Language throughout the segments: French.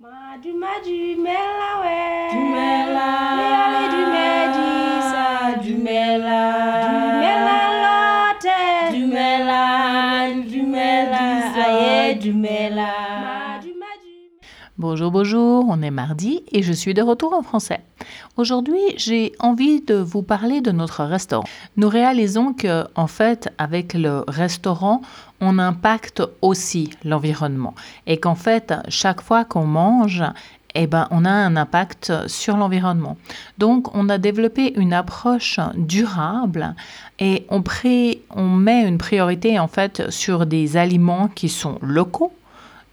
Madu madu mela du mela. Mela du medisa du mela. Du mela. Lote. Du mela du mela. Aye du mela. Bonjour, bonjour, on est mardi et je suis de retour en français. Aujourd'hui, j'ai envie de vous parler de notre restaurant. Nous réalisons que, en fait, avec le restaurant, on impacte aussi l'environnement et qu'en fait, chaque fois qu'on mange, eh ben, on a un impact sur l'environnement. Donc, on a développé une approche durable et on, on met une priorité en fait sur des aliments qui sont locaux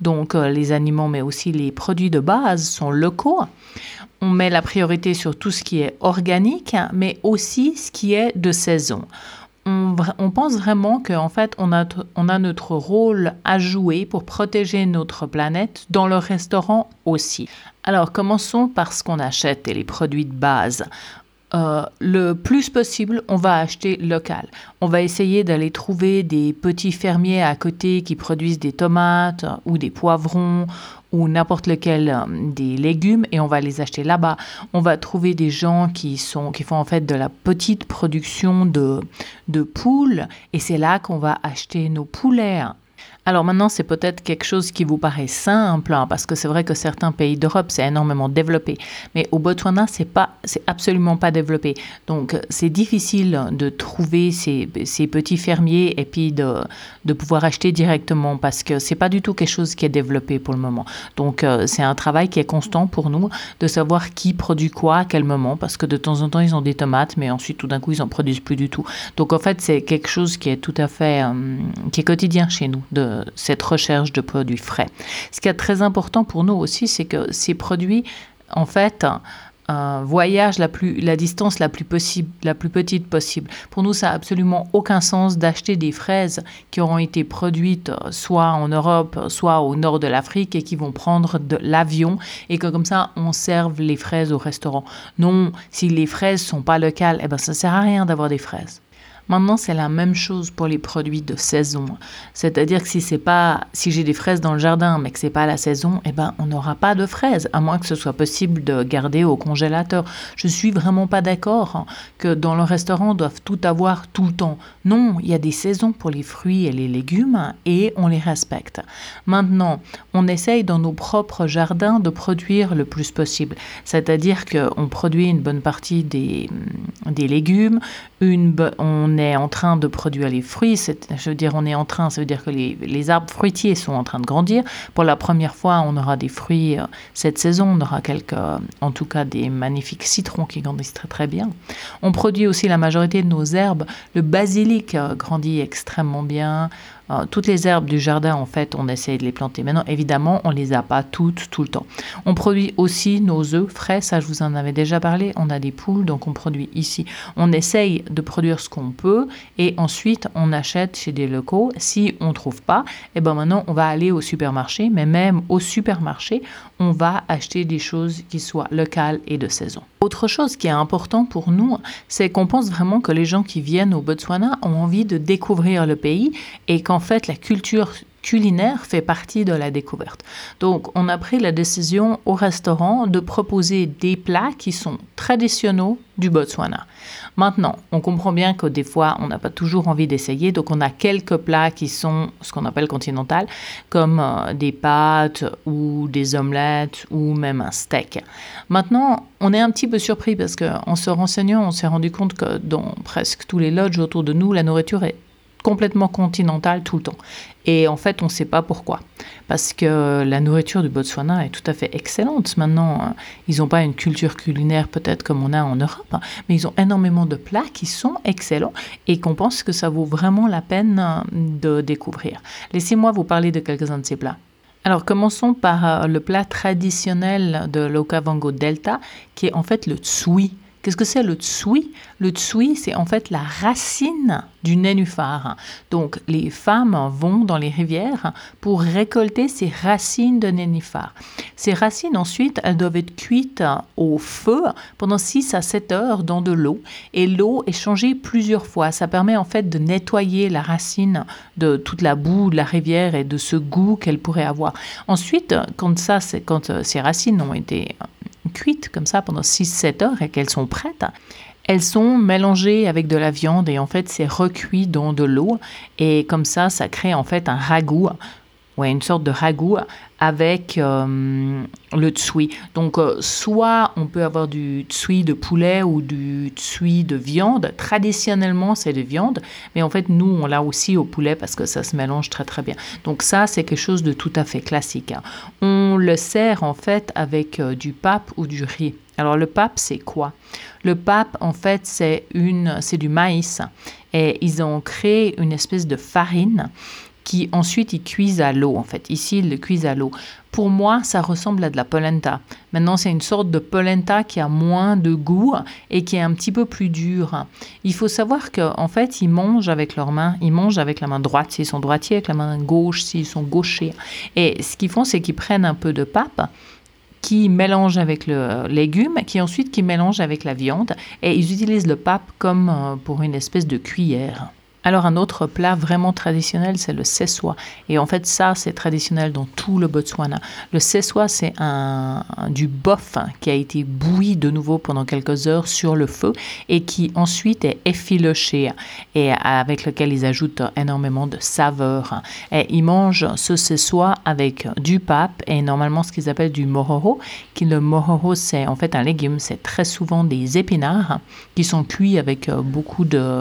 donc euh, les aliments, mais aussi les produits de base sont locaux. On met la priorité sur tout ce qui est organique, mais aussi ce qui est de saison. On, pense vraiment qu'en fait, on a, on a notre rôle à jouer pour protéger notre planète dans le restaurant aussi. Alors, commençons par ce qu'on achète et les produits de base. Euh, le plus possible, on va acheter local. On va essayer d'aller trouver des petits fermiers à côté qui produisent des tomates ou des poivrons ou n'importe lequel euh, des légumes et on va les acheter là-bas. On va trouver des gens qui sont qui font en fait de la petite production de de poules et c'est là qu'on va acheter nos poulets alors maintenant, c'est peut-être quelque chose qui vous paraît simple, hein, parce que c'est vrai que certains pays d'Europe, c'est énormément développé. Mais au Botswana, c'est pas, c'est absolument pas développé. Donc, c'est difficile de trouver ces, petits fermiers et puis de, de pouvoir acheter directement, parce que c'est pas du tout quelque chose qui est développé pour le moment. Donc, euh, c'est un travail qui est constant pour nous de savoir qui produit quoi à quel moment, parce que de temps en temps, ils ont des tomates, mais ensuite, tout d'un coup, ils en produisent plus du tout. Donc, en fait, c'est quelque chose qui est tout à fait, euh, qui est quotidien chez nous, de cette recherche de produits frais. Ce qui est très important pour nous aussi, c'est que ces produits, en fait, euh, voyagent la, plus, la distance la plus, possible, la plus petite possible. Pour nous, ça n'a absolument aucun sens d'acheter des fraises qui auront été produites euh, soit en Europe, soit au nord de l'Afrique et qui vont prendre de l'avion et que comme ça, on serve les fraises au restaurant. Non, si les fraises sont pas locales, eh ben, ça sert à rien d'avoir des fraises. Maintenant, c'est la même chose pour les produits de saison. C'est-à-dire que si c'est pas, si j'ai des fraises dans le jardin, mais que c'est pas la saison, eh ben, on n'aura pas de fraises, à moins que ce soit possible de garder au congélateur. Je suis vraiment pas d'accord que dans le restaurant, on doive tout avoir tout le temps. Non, il y a des saisons pour les fruits et les légumes et on les respecte. Maintenant, on essaye dans nos propres jardins de produire le plus possible. C'est-à-dire qu'on produit une bonne partie des, des légumes, une, on on est en train de produire les fruits, je veux dire on est en train, ça veut dire que les, arbres fruitiers sont en train de grandir. Pour la première fois, on aura des fruits euh, cette saison, on aura quelques, en tout cas des magnifiques citrons qui grandissent très très bien. On produit aussi la majorité de nos herbes. Le basilic euh, grandit extrêmement bien. Euh, toutes les herbes du jardin, en fait, on essaye de les planter. Maintenant, évidemment, on les a pas toutes tout le temps. On produit aussi nos œufs frais, ça je vous en avais déjà parlé. On a des poules, donc on produit ici. On essaye de produire ce qu'on peut et ensuite on achète chez des locaux. Si on trouve pas, et eh ben maintenant on va aller au supermarché, mais même au supermarché, on va acheter des choses qui soient locales et de saison. Autre chose qui est important pour nous, c'est qu'on pense vraiment que les gens qui viennent au Botswana ont envie de découvrir le pays et qu'en fait la culture culinaire fait partie de la découverte. Donc, on a pris la décision au restaurant de proposer des plats qui sont traditionnels du Botswana. Maintenant, on comprend bien que des fois, on n'a pas toujours envie d'essayer, donc on a quelques plats qui sont ce qu'on appelle continental, comme euh, des pâtes ou des omelettes ou même un steak. Maintenant, on est un petit peu surpris parce qu'en se renseignant, on s'est rendu compte que dans presque tous les lodges autour de nous, la nourriture est complètement continental tout le temps. Et en fait, on ne sait pas pourquoi. Parce que la nourriture du Botswana est tout à fait excellente. Maintenant, euh, ils n'ont pas une culture culinaire peut-être comme on a en Europe, hein, mais ils ont énormément de plats qui sont excellents et qu'on pense que ça vaut vraiment la peine euh, de découvrir. Laissez-moi vous parler de quelques-uns de ces plats. Alors commençons par euh, le plat traditionnel de l'Okavango Delta, qui est en fait le tsui Qu'est-ce que c'est le tsui? Le tsui, c'est en fait la racine du nénuphar. Donc, les femmes vont dans les rivières pour récolter ces racines de nénuphar. Ces racines, ensuite, elles doivent être cuites au feu pendant 6 à 7 heures dans de l'eau. Et l'eau est changée plusieurs fois. Ça permet en fait de nettoyer la racine de toute la boue de la rivière et de ce goût qu'elle pourrait avoir. Ensuite, quand, ça, quand euh, ces racines ont été cuites comme ça pendant 6-7 heures et qu'elles sont prêtes, elles sont mélangées avec de la viande et en fait c'est recuit dans de l'eau et comme ça ça crée en fait un ragoût ouais, une sorte de ragoût avec euh, le tsui. Donc, euh, soit on peut avoir du tsui de poulet ou du tsui de viande. Traditionnellement, c'est de viande, mais en fait, nous, on l'a aussi au poulet parce que ça se mélange très, très bien. Donc, ça, c'est quelque chose de tout à fait classique. Hein. On le sert en fait avec euh, du pape ou du riz. Alors, le pape, c'est quoi? Le pape, en fait, c'est c'est du maïs. Et ils ont créé une espèce de farine qui ensuite ils cuisent à l'eau en fait. Ici ils le cuisent à l'eau. Pour moi, ça ressemble à de la polenta. Maintenant, c'est une sorte de polenta qui a moins de goût et qui est un petit peu plus dur. Il faut savoir qu'en fait, ils mangent avec leurs mains. Ils mangent avec la main droite s'ils sont droitiers, avec la main gauche s'ils sont gauchers. Et ce qu'ils font, c'est qu'ils prennent un peu de pape qui mélangent avec le légume, qui ensuite qui mélangent avec la viande, et ils utilisent le pape comme euh, pour une espèce de cuillère. Alors un autre plat vraiment traditionnel, c'est le seswa. Et en fait, ça, c'est traditionnel dans tout le Botswana. Le seswa, c'est un, du boeuf qui a été bouilli de nouveau pendant quelques heures sur le feu et qui ensuite est effiloché et avec lequel ils ajoutent énormément de saveur. Et ils mangent ce seswa avec du pape et normalement ce qu'ils appellent du mororo. Qui le mororo, c'est en fait un légume. C'est très souvent des épinards qui sont cuits avec beaucoup de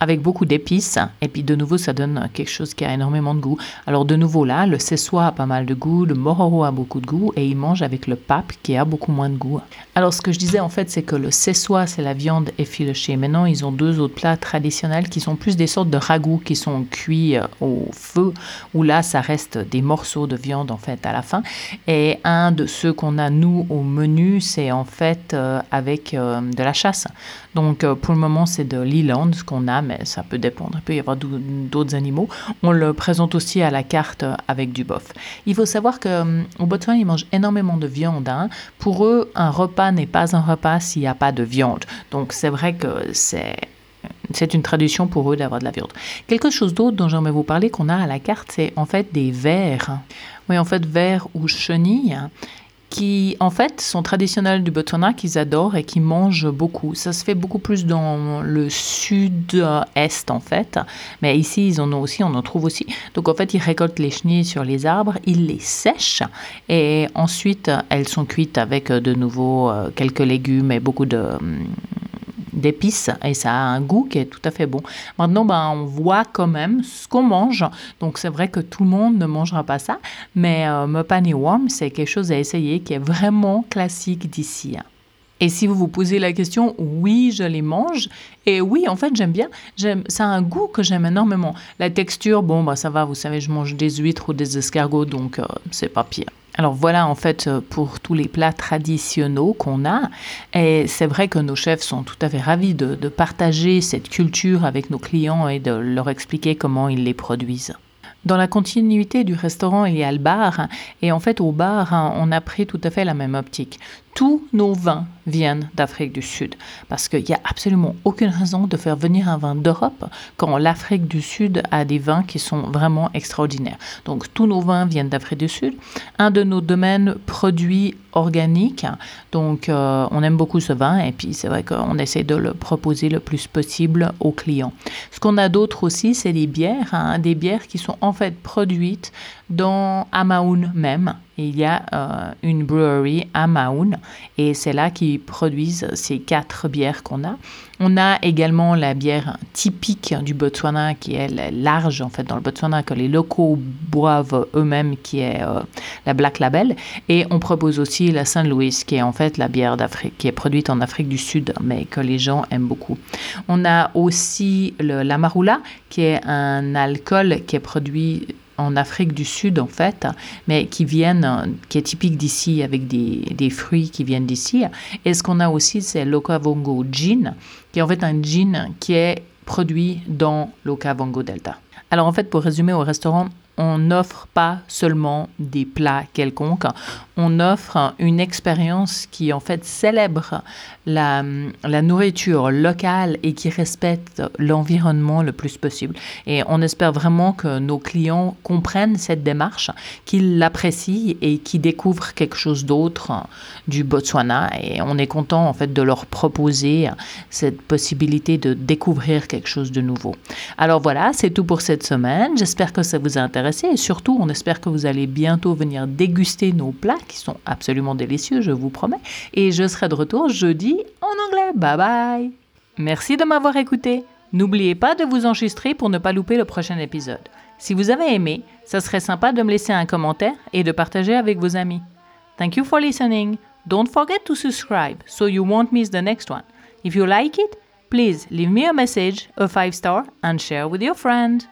avec beaucoup d'épices. Et puis de nouveau, ça donne quelque chose qui a énormément de goût. Alors de nouveau là, le seswa a pas mal de goût, le mororo a beaucoup de goût et il mange avec le pape qui a beaucoup moins de goût. Alors ce que je disais en fait, c'est que le seswa, c'est la viande effilochée. Maintenant, ils ont deux autres plats traditionnels qui sont plus des sortes de ragoûts qui sont cuits euh, au feu, où là, ça reste des morceaux de viande en fait à la fin. Et un de ceux qu'on a nous au menu, c'est en fait euh, avec euh, de la chasse. Donc pour le moment, c'est de l'Iland qu'on a mais ça peut dépendre. Il peut y avoir d'autres animaux. On le présente aussi à la carte avec du boeuf. Il faut savoir qu'au hum, Botswana, ils mangent énormément de viande. Hein. Pour eux, un repas n'est pas un repas s'il n'y a pas de viande. Donc c'est vrai que c'est c'est une tradition pour eux d'avoir de la viande. Quelque chose d'autre dont j'aimerais vous parler qu'on a à la carte, c'est en fait des vers. Oui, en fait, vers ou chenilles qui en fait sont traditionnels du Botswana, qu'ils adorent et qui mangent beaucoup. Ça se fait beaucoup plus dans le sud-est en fait, mais ici ils en ont aussi, on en trouve aussi. Donc en fait ils récoltent les chenilles sur les arbres, ils les sèchent et ensuite elles sont cuites avec de nouveau euh, quelques légumes et beaucoup de hum, d'épices et ça a un goût qui est tout à fait bon. Maintenant, ben, on voit quand même ce qu'on mange. Donc, c'est vrai que tout le monde ne mangera pas ça, mais euh, Mopani Warm, c'est quelque chose à essayer qui est vraiment classique d'ici. Hein. Et si vous vous posez la question, oui, je les mange. Et oui, en fait, j'aime bien. J'aime, ça a un goût que j'aime énormément. La texture, bon, bah, ça va, vous savez, je mange des huîtres ou des escargots, donc euh, c'est pas pire. Alors voilà en fait euh, pour tous les plats traditionnels qu'on a. Et c'est vrai que nos chefs sont tout à fait ravis de, de partager cette culture avec nos clients et de leur expliquer comment ils les produisent. Dans la continuité du restaurant, il y a le bar. Et en fait, au bar, on a pris tout à fait la même optique tous nos vins viennent d'Afrique du Sud. Parce qu'il n'y a absolument aucune raison de faire venir un vin d'Europe quand l'Afrique du Sud a des vins qui sont vraiment extraordinaires. Donc tous nos vins viennent d'Afrique du Sud. Un de nos domaines produits organiques. Donc euh, on aime beaucoup ce vin et puis c'est vrai qu'on essaie de le proposer le plus possible aux clients. Ce qu'on a d'autre aussi, c'est des bières. Hein, des bières qui sont en fait produites dans Amaoun même il y a euh, une brewery à Maun et c'est là qu'ils produisent ces quatre bières qu'on a. On a également la bière typique du Botswana qui est large en fait dans le Botswana que les locaux boivent eux-mêmes qui est euh, la Black Label et on propose aussi la Saint Louis qui est en fait la bière qui est produite en Afrique du Sud mais que les gens aiment beaucoup. On a aussi la Marula qui est un alcool qui est produit en Afrique du Sud en fait, mais qui viennent, qui est typique d'ici avec des, des, fruits qui viennent d'ici. Et ce qu'on a aussi, c'est l'Okavongo Gin, qui est en fait un gin qui est produit dans l'Okavongo Delta. Alors en fait, pour résumer, au restaurant, on n'offre pas seulement des plats quelconques, on offre une expérience qui en fait célèbre la, la nourriture locale et qui respecte l'environnement le plus possible. Et on espère vraiment que nos clients comprennent cette démarche, qu'ils l'apprécient et qu'ils découvrent quelque chose d'autre du Botswana. Et on est content en fait de leur proposer cette possibilité de découvrir quelque chose de nouveau. Alors voilà, c'est tout pour cette semaine. J'espère que ça vous a et surtout, on espère que vous allez bientôt venir déguster nos plats qui sont absolument délicieux, je vous promets. Et je serai de retour jeudi en anglais. Bye bye. Merci de m'avoir écouté. N'oubliez pas de vous enregistrer pour ne pas louper le prochain épisode. Si vous avez aimé, ça serait sympa de me laisser un commentaire et de partager avec vos amis. Thank you for listening. Don't forget to subscribe so you won't miss the next one. If you like it, please leave me a message, a five star, and share with your friend.